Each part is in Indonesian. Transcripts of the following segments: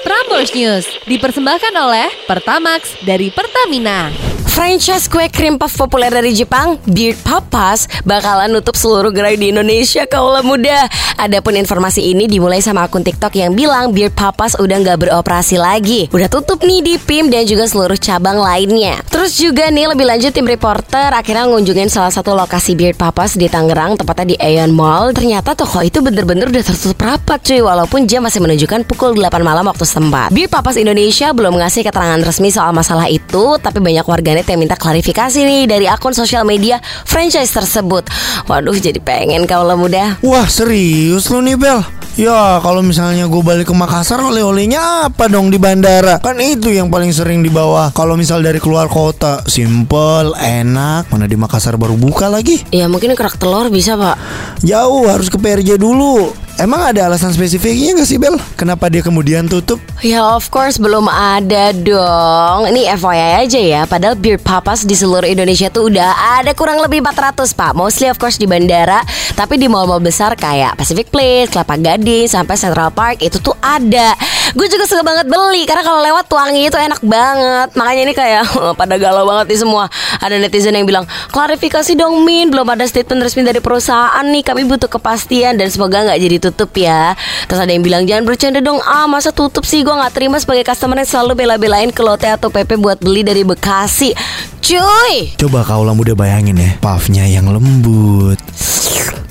Prambors News dipersembahkan oleh Pertamax dari Pertamina. Franchise kue krim puff populer dari Jepang, Beard Papas, bakalan nutup seluruh gerai di Indonesia kaulah muda. Adapun informasi ini dimulai sama akun TikTok yang bilang Beard Papas udah nggak beroperasi lagi. Udah tutup nih di PIM dan juga seluruh cabang lainnya. Terus juga nih lebih lanjut tim reporter akhirnya ngunjungin salah satu lokasi Beard Papas di Tangerang, tepatnya di Aeon Mall. Ternyata toko itu bener-bener udah tertutup rapat cuy, walaupun jam masih menunjukkan pukul 8 malam waktu setempat. Beard Papas Indonesia belum ngasih keterangan resmi soal masalah itu, tapi banyak warganet yang minta klarifikasi nih dari akun sosial media franchise tersebut. Waduh, jadi pengen kaulah muda. Wah serius lu nih Bel Ya kalau misalnya gue balik ke Makassar oleh-olehnya apa dong di bandara Kan itu yang paling sering dibawa Kalau misal dari keluar kota Simple, enak Mana di Makassar baru buka lagi Ya mungkin kerak telur bisa pak. Jauh harus ke PRJ dulu Emang ada alasan spesifiknya gak sih Bel? Kenapa dia kemudian tutup? Ya of course belum ada dong Ini FYI aja ya Padahal Beer Papas di seluruh Indonesia tuh udah ada kurang lebih 400 pak Mostly of course di bandara Tapi di mall-mall besar kayak Pacific Place, Kelapa Gading, sampai Central Park Itu tuh ada Gue juga suka banget beli Karena kalau lewat wangi itu enak banget. Makanya ini kayak pada galau banget nih semua. Ada netizen yang bilang Klarifikasi dong Min. Belum ada statement resmi dari perusahaan nih. Kami butuh kepastian Dan semoga nggak jadi tutup ya. Terus ada yang bilang Jangan bercanda dong. Ah masa tutup sih? Gue nggak terima sebagai customer yang selalu bela-belain ke Lotte atau PP buat beli dari Bekasi. Cuy! Coba kaulah muda bayangin ya Puffnya yang lembut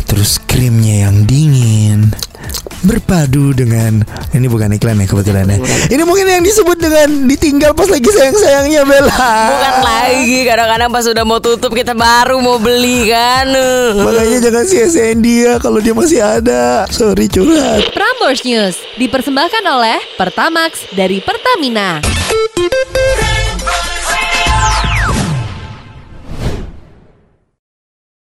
Terus dingin Berpadu dengan Ini bukan iklan ya kebetulan ya. Ini mungkin yang disebut dengan Ditinggal pas lagi sayang-sayangnya Bella. Bukan lagi Kadang-kadang pas udah mau tutup Kita baru mau beli kan? Makanya jangan sia-siain dia Kalau dia masih ada. Sorry curhat. Prambors News dipersembahkan oleh Pertamax dari Pertamina.